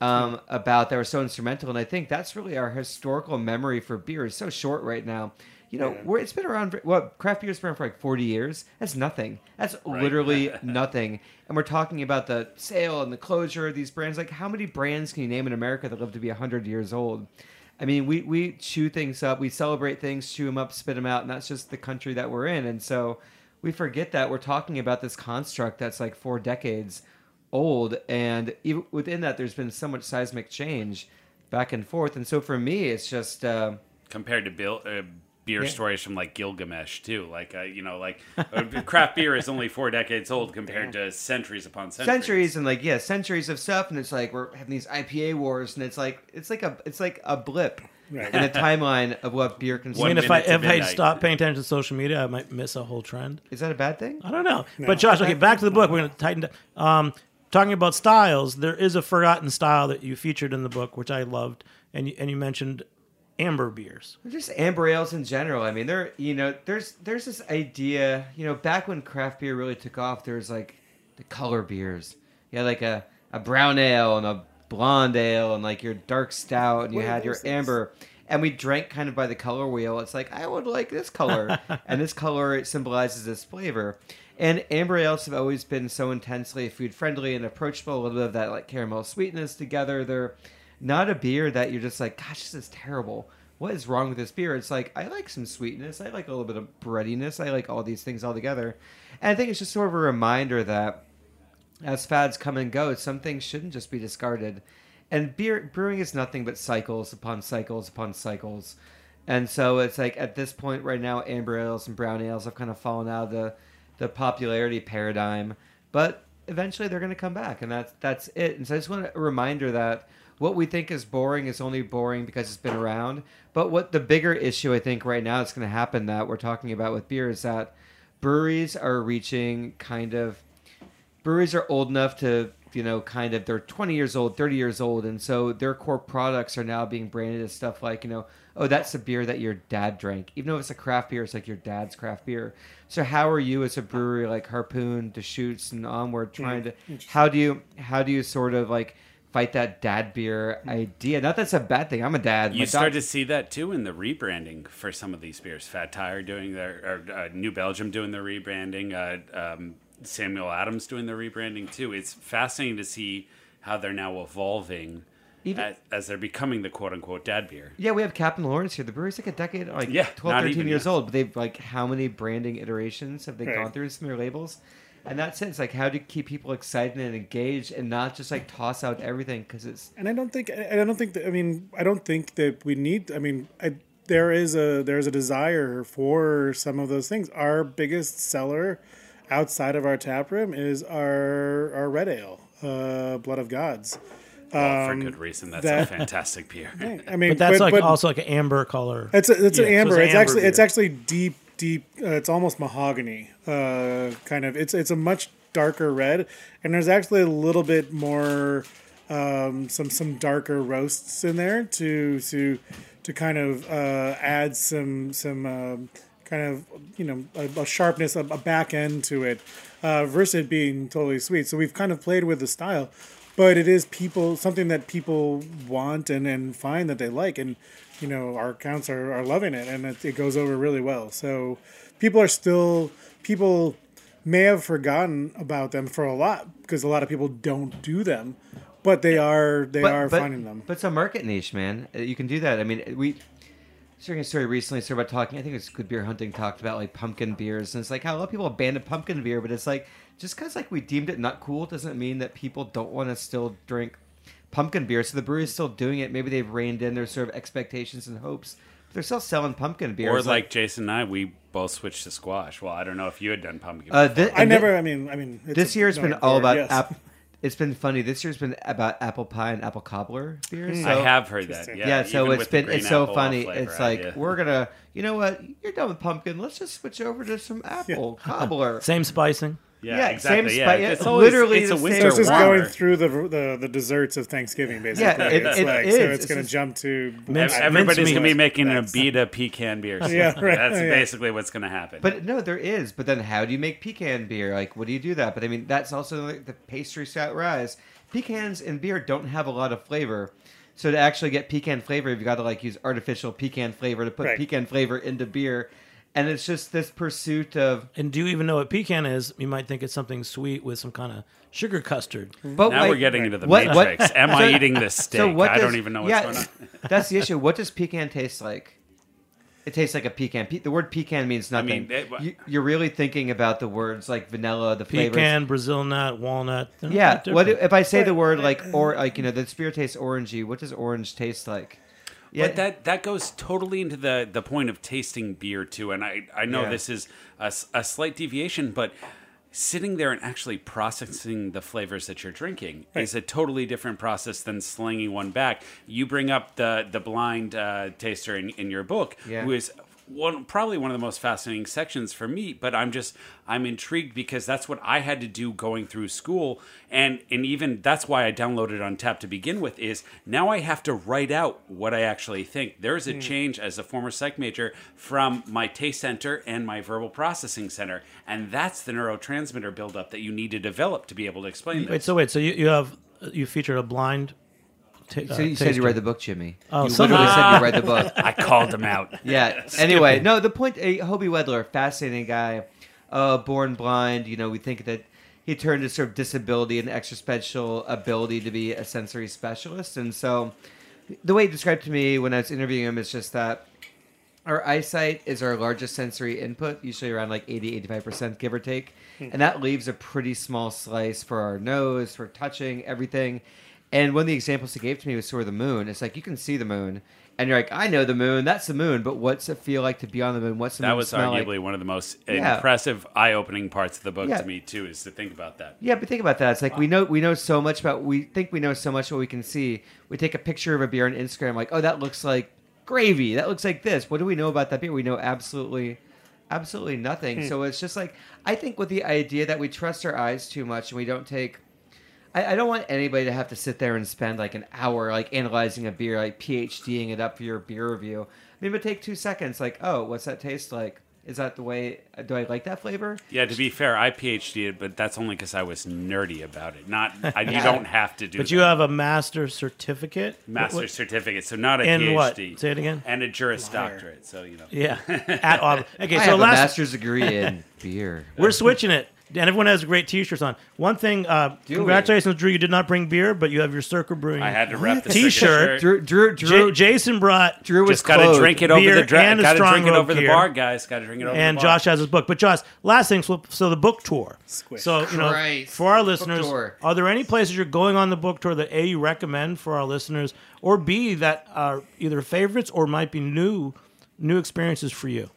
um, about that were so instrumental. And I think that's really our historical memory for beer is so short right now. You know, we're, it's been around. For, what craft beer's been around for like forty years. That's nothing. That's literally nothing. And we're talking about the sale and the closure of these brands. Like, how many brands can you name in America that live to be hundred years old? I mean, we we chew things up, we celebrate things, chew them up, spit them out, and that's just the country that we're in. And so we forget that we're talking about this construct that's like four decades old, and even within that, there's been so much seismic change back and forth. And so for me, it's just uh, compared to Bill. Uh, Beer Yeah. stories from like Gilgamesh too, like uh, you know, like uh, craft beer is only four decades old compared to centuries upon centuries. centuries and like yeah, centuries of stuff. And it's like we're having these IPA wars, and it's like it's like a it's like a blip Right. in a timeline of what beer I mean, if I minute to if I stop paying attention to social media, I might miss a whole trend. Is that a bad thing? I don't know. But Josh, okay, back to the book. We're going to tighten. down. Um, talking about styles, there is a forgotten style that you featured in the book, which I loved, and you, and you mentioned amber beers. just amber ales in general. I mean, there you know, there's there's this idea, you know, back when craft beer really took off, there was like the color beers. You had like a, a brown ale and a blonde ale and like your dark stout and you had your amber. And we drank kind of by the color wheel. It's like I would like this color, and this color symbolizes this flavor. And amber ales have always been so intensely food friendly and approachable. A little bit of that like caramel sweetness together. They're not a beer that you're just like, gosh, this is terrible. What is wrong with this beer? It's like I like some sweetness. I like a little bit of breadiness. I like all these things all together. And I think it's just sort of a reminder that as fads come and go, some things shouldn't just be discarded. And beer brewing is nothing but cycles upon cycles upon cycles. And so it's like at this point right now, amber ales and brown ales have kind of fallen out of the the popularity paradigm. But eventually they're going to come back, and that's that's it. And so I just want a reminder that what we think is boring is only boring because it's been around. But what the bigger issue I think right now is going to happen that we're talking about with beer is that breweries are reaching kind of breweries are old enough to you know kind of they're 20 years old 30 years old and so their core products are now being branded as stuff like you know oh that's a beer that your dad drank even though it's a craft beer it's like your dad's craft beer so how are you as a brewery like harpoon deschutes and onward trying to how do you how do you sort of like fight that dad beer idea not that's a bad thing i'm a dad You My start dad- to see that too in the rebranding for some of these beers. Fat Tire doing their, or uh, New Belgium doing their rebranding. Uh, um, Samuel Adams doing the rebranding too. It's fascinating to see how they're now evolving Even- as, as they're becoming the quote unquote dad beer. Yeah, we have Captain Lawrence here. The brewery's like a decade, like Yeah, 12, 13 even, years yeah. old. But they've like how many branding iterations have they Right. gone through some of their labels? And that's it. It's like how to keep people excited and engaged, and not just like toss out everything because it's and I don't think I don't think that I mean I don't think that we need I mean I, there is a there's a desire for some of those things. Our biggest seller outside of our tap room is our our red ale, uh, Blood of Gods. Well, for good reason. That's a fantastic beer. I mean, But that's like also like an amber color. It's a, it's Yeah, an so amber. it's It's, amber actually it's actually deep deep. Uh, it's almost mahogany. Uh, kind of. It's it's a much darker red, and there's actually a little bit more um, some some darker roasts in there to to to kind of uh, add some some um, kind of you know a, a sharpness, a, a back end to it, uh, versus it being totally sweet. So we've kind of played with the style, but it is people something that people want and, and find that they like, and you know our accounts are, are loving it, and it, it goes over really well. So people are still people may have forgotten about them for a lot because a lot of people don't do them, but they are they are finding them. But it's a market niche, man. You can do that. I mean, we sharing a story recently, started about talking. I think it was Good Beer Hunting talked about like pumpkin beers, and it's like how a lot of people abandon pumpkin beer, but it's like just because like we deemed it not cool doesn't mean that people don't want to still drink pumpkin beer. So the brewery is still doing it. Maybe they've reined in their sort of expectations and hopes. But they're still selling pumpkin beer. Or like Jason and I, we both switched to squash. Well, I don't know if you had done pumpkin. uh, before. I and thi- never. I mean, I mean, this year has been all about yes. app. It's been funny. This year's been about apple pie and apple cobbler beers. Hmm. I have heard that. Yeah, yeah, so it's been it's so funny. it's like idea. we're gonna, you know what? You're done with pumpkin. Let's just switch over to some apple cobbler. Same spicing. Yeah, yeah, exactly. same yeah, spi- yeah, it's always, literally it's the a same- winter So it's just warmer. going through the, the the desserts of Thanksgiving, basically. Yeah, it- it's it like, is. So it's It's going to jump to Mince- Everybody's gonna be making an That's- Abita pecan beer. soon. Yeah, right, That's yeah. basically what's gonna happen. But no, there is. But then, how do you make pecan beer? Like, what do you do that? But I mean, that's also like the pastry stout rise. Pecans and beer don't have a lot of flavor. So to actually get pecan flavor, you've got to like use artificial pecan flavor to put Right. pecan flavor into beer, and it's just this pursuit of. And do you even know what pecan is? You might think it's something sweet with some kind of sugar custard. But now like- we're getting into the What- what- matrix. Am I eating this steak? So what I don't even know what's yeah, going on. that's the issue. What does pecan taste like? It tastes like a pecan. Pe- the word pecan means nothing. I mean, it- you, you're really thinking about the words like vanilla, the flavors. Pecan, Brazil nut, walnut. Yeah. What if I say the word like or like you know the spirit tastes orangey? What does orange taste like? Yeah. But that that goes totally into the the point of tasting beer too. And I I know Yeah. this is a, a slight deviation, but sitting there and actually processing the flavors that you're drinking is a totally different process than slinging one back. You bring up the the blind uh, taster in, in your book, Yeah. who is one probably one of the most fascinating sections for me but i'm just i'm intrigued because that's what i had to do going through school. And and even that's why i downloaded Untappd to begin with is now i have to write out what i actually think. There's a hmm. change as a former psych major from my taste center and my verbal processing center. And that's the neurotransmitter buildup that you need to develop to be able to explain Wait, this. so wait, so you, you have you featured a blind. Ta- so you uh, said you read the book, Jimmy. Oh, you somebody- literally said you read the book. i called them out Yeah. Anyway, no. The point. Uh, Hoby Wedler, fascinating guy, uh, born blind. You know, we think that he turned his sort of disability and extra special ability to be a sensory specialist, and so the way he described to me when I was interviewing him is just that our eyesight is our largest sensory input, usually around like 80, 85%, give or take. And that leaves a pretty small slice for our nose, for touching, everything. And one of the examples he gave to me was sort of the moon. It's like you can see the moon, and you're like, I know the moon, that's the moon, but what's it feel like to be on the moon? What's the that moon was smell arguably like? one of the most Yeah. impressive eye-opening parts of the book Yeah. to me too is to think about that Yeah, but think about that. It's like we know we know so much about we think we know so much what we can see. We take a picture of a beer on Instagram, like, oh, that looks like gravy. That looks like this. What do we know about that beer? We know absolutely, absolutely nothing. Hmm. So it's just like I think with the idea that we trust our eyes too much and we don't take. I, I don't want anybody to have to sit there and spend like an hour like analyzing a beer, like PhDing it up for your beer review. I mean, but take two seconds, like, oh, what's that taste like? Is that the way? Do I like that flavor? Yeah, to be fair, I PhD'd, but that's only because I was nerdy about it. Not, I, you don't have to do. But that. you have a master's certificate. master's What- certificate, so not a In PhD. what? Say it again. And a Juris Doctorate. So you know. Yeah, at Auburn. Okay, I so have last a master's degree in beer. we're switching it. And everyone has great T-shirts on. One thing, uh, we? congratulations, Drew. You did not bring beer, but you have your Circa Brewing I had to rep the T-shirt. Circa Drew, Drew, J- Jason brought Drew was Just got to drink it over the dra- and Got to drink it over the bar, guys. Got to drink it over and the bar. And Josh has his book. But Josh, last thing, so, so the book tour. Squish. So you know, Christ. for our listeners, are there any places you're going on the book tour that a you recommend for our listeners, or b that are either favorites or might be new, new experiences for you?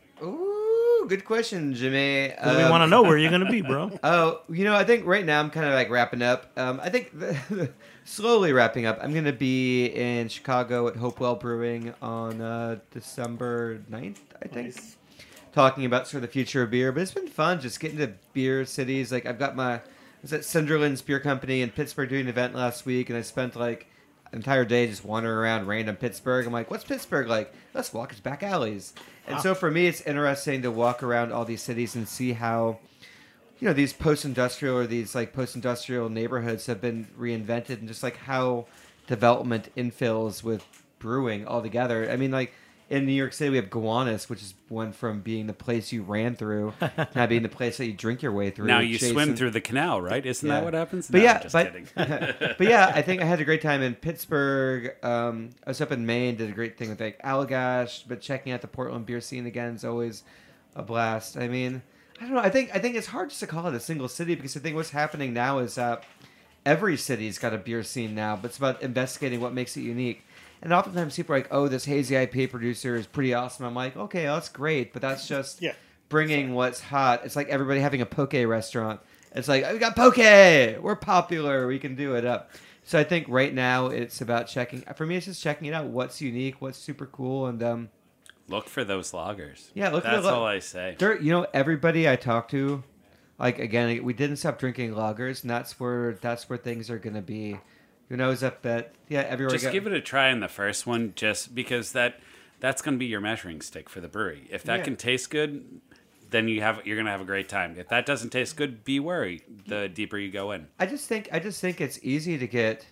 Ooh, good question, Jimmy. 'Cause we Um, want to know where you're going to be, bro. Oh, you know, I think right now I'm kind of like wrapping up. Um, I think slowly wrapping up. I'm going to be in Chicago at Hopewell Brewing on uh, December 9th, I think. Talking about sort of the future of beer. But it's been fun just getting to beer cities. Like, I've got my, I was at Cinderlands Beer Company in Pittsburgh doing an event last week, and I spent like an entire day just wandering around random Pittsburgh. I'm like, what's Pittsburgh like? Let's walk its back alleys. And so for me, it's interesting to walk around all these cities and see how you know these post-industrial or these like post-industrial neighborhoods have been reinvented and just like how development infills with brewing altogether i mean like in new york city we have gowanus which is one from being the place you ran through now being the place that you drink your way through Now you swim through the canal, right? Isn't Yeah. that what happens? But No, yeah, I'm just but, kidding. but yeah, I think I had a great time in Pittsburgh. Um, I was up in Maine, did a great thing with like Allagash, but checking out the Portland beer scene again is always a blast. I mean, I don't know. I think I think it's hard just to call it a single city because I think what's happening now is that every city's got a beer scene now, but it's about investigating what makes it unique. And oftentimes people are like, "Oh, this hazy IPA producer is pretty awesome." I'm like, "Okay, that's great," but that's just Yeah. bringing what's hot. It's like everybody having a poke restaurant. It's like, we got poke. We're popular. We can do it up. So I think right now it's about checking. For me, it's just checking it out. What's unique? What's super cool? And um, Look for those lagers. Yeah, look for That's the lo- all I say. there, you know, everybody I talk to, like again, we didn't stop drinking lagers, and that's where that's where things are gonna be. Who nose up that? Yeah, everywhere. Just give it a try in the first one, just because that that's going to be your measuring stick for the brewery. If that Yeah. can taste good, then you have you're going to have a great time. If that doesn't taste good, be wary. The deeper you go in. I just think I just think it's easy to get.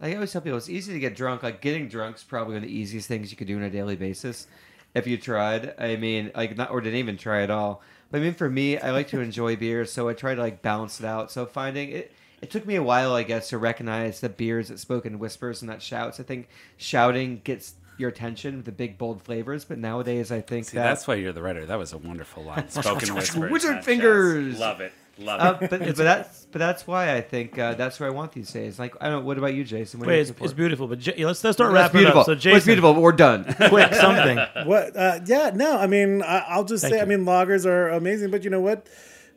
Like I always tell people, it's easy to get drunk. Like getting drunk is probably one of the easiest things you could do on a daily basis, if you tried. I mean, like not or didn't even try at all. But I mean, for me, I like to enjoy beer, so I try to like balance it out. So finding it, it took me a while, I guess, to recognize the beers that spoke in whispers and not shouts. I think shouting gets your attention with the big bold flavors, but nowadays I think See, that that's why you're the writer. That was a wonderful line. Spoken whisper. Wizard not fingers. shouts. Love it. Love uh, it. but, but that's but that's why I think uh, that's where I want these days. Like I don't. know, What about you, Jason? What Wait, you it's, it's beautiful. But J- let's let's start That's wrapping beautiful. it up. So Well, Jason, it's beautiful, but we're done. quick something. What? Uh, yeah, no. I mean, I, I'll just Thank say. I mean, lagers are amazing, but you know what?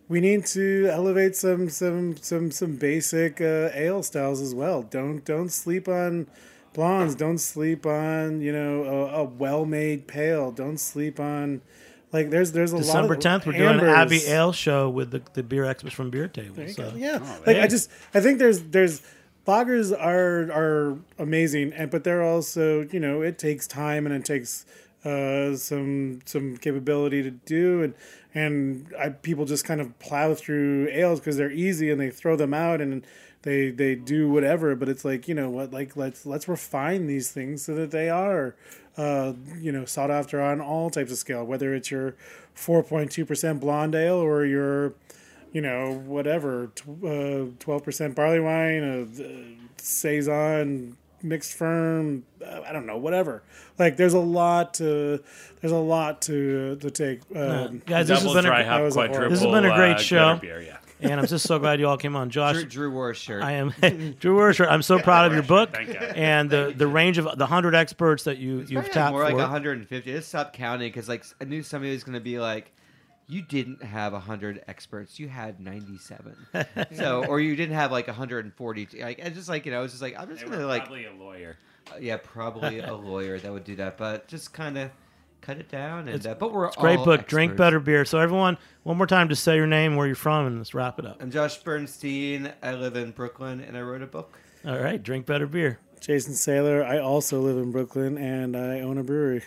We need to elevate some some some some basic uh, ale styles as well. Don't don't sleep on blondes. Don't sleep on you know a, a well made pale. Don't sleep on like there's there's a December lot of 10th, we're doing an ambers. Abbey Ale show with the, the beer experts from Beer Table. There you So. go. Yeah, Oh, like. I just I think there's there's lagers are are amazing, and but they're also you know it takes time and it takes uh, some some capability to do, and and I, people just kind of plow through ales because they're easy and they throw them out and they they do whatever. But it's like you know what like let's let's refine these things so that they are. Uh, you know, sought after on all types of scale, whether it's your 4.2% blonde ale or your you know, whatever, uh, twelve percent barley wine, a, uh saison mixed ferm. Uh, I don't know, whatever. Like, there's a lot to there's a lot to to take. Um, Guys, this has been a, that hop, was a. This has been a great uh, show. Beer, yeah. and I'm just so glad you all came on. Josh, Drew, Drew wore a shirt. I am Drew wore a shirt I'm so proud of your book Thank God. and the, the range of the hundred experts that you you've Probably tapped more like 150. I just stopped counting because like I knew somebody was going to be like, "You didn't have 100 experts. You had 97." so, or you didn't have like 140. Like, it's just like you know, it's just like I'm just They going were to like, probably a lawyer. uh, yeah, probably a lawyer that would do that, but just kind of cut it down. And It's- uh, but we're It's a great all book. Drink better beer. So everyone, one more time, just say your name, where you're from, and let's wrap it up. I'm Josh Bernstein. I live in Brooklyn, and I wrote a book. All right, drink better beer. Jason Sahler. I also live in Brooklyn and I own a brewery.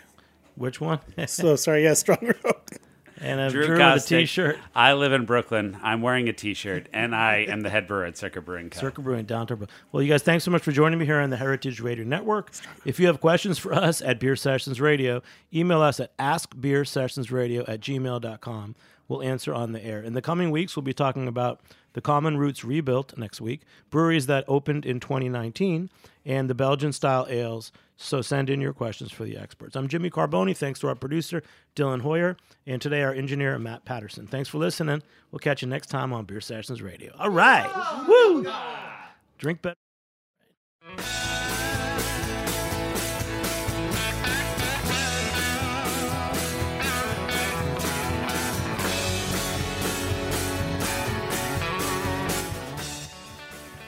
Which one? So sorry, yeah, Strong Rope. and a Drew, Drew, with a. T-shirt. I live in Brooklyn. I'm wearing a T-shirt, and I am the head brewer at Circa Brewing Co. Circle Brewing Down Turbo. Well, you guys, thanks so much for joining me here on the Heritage Radio Network. If you have questions for us at Beer Sessions Radio, email us at askbeersessionsradio at gmail.com. we'll answer on the air. In the coming weeks, we'll be talking about the Common Roots Rebuilt next week, breweries that opened in 2019, and the Belgian style ales. So send in your questions for the experts. I'm Jimmy Carbone. Thanks to our producer, Dylan Hoyer, and today our engineer, Matt Patterson. Thanks for listening. We'll catch you next time on Beer Sessions Radio. All right. Woo! Drink better.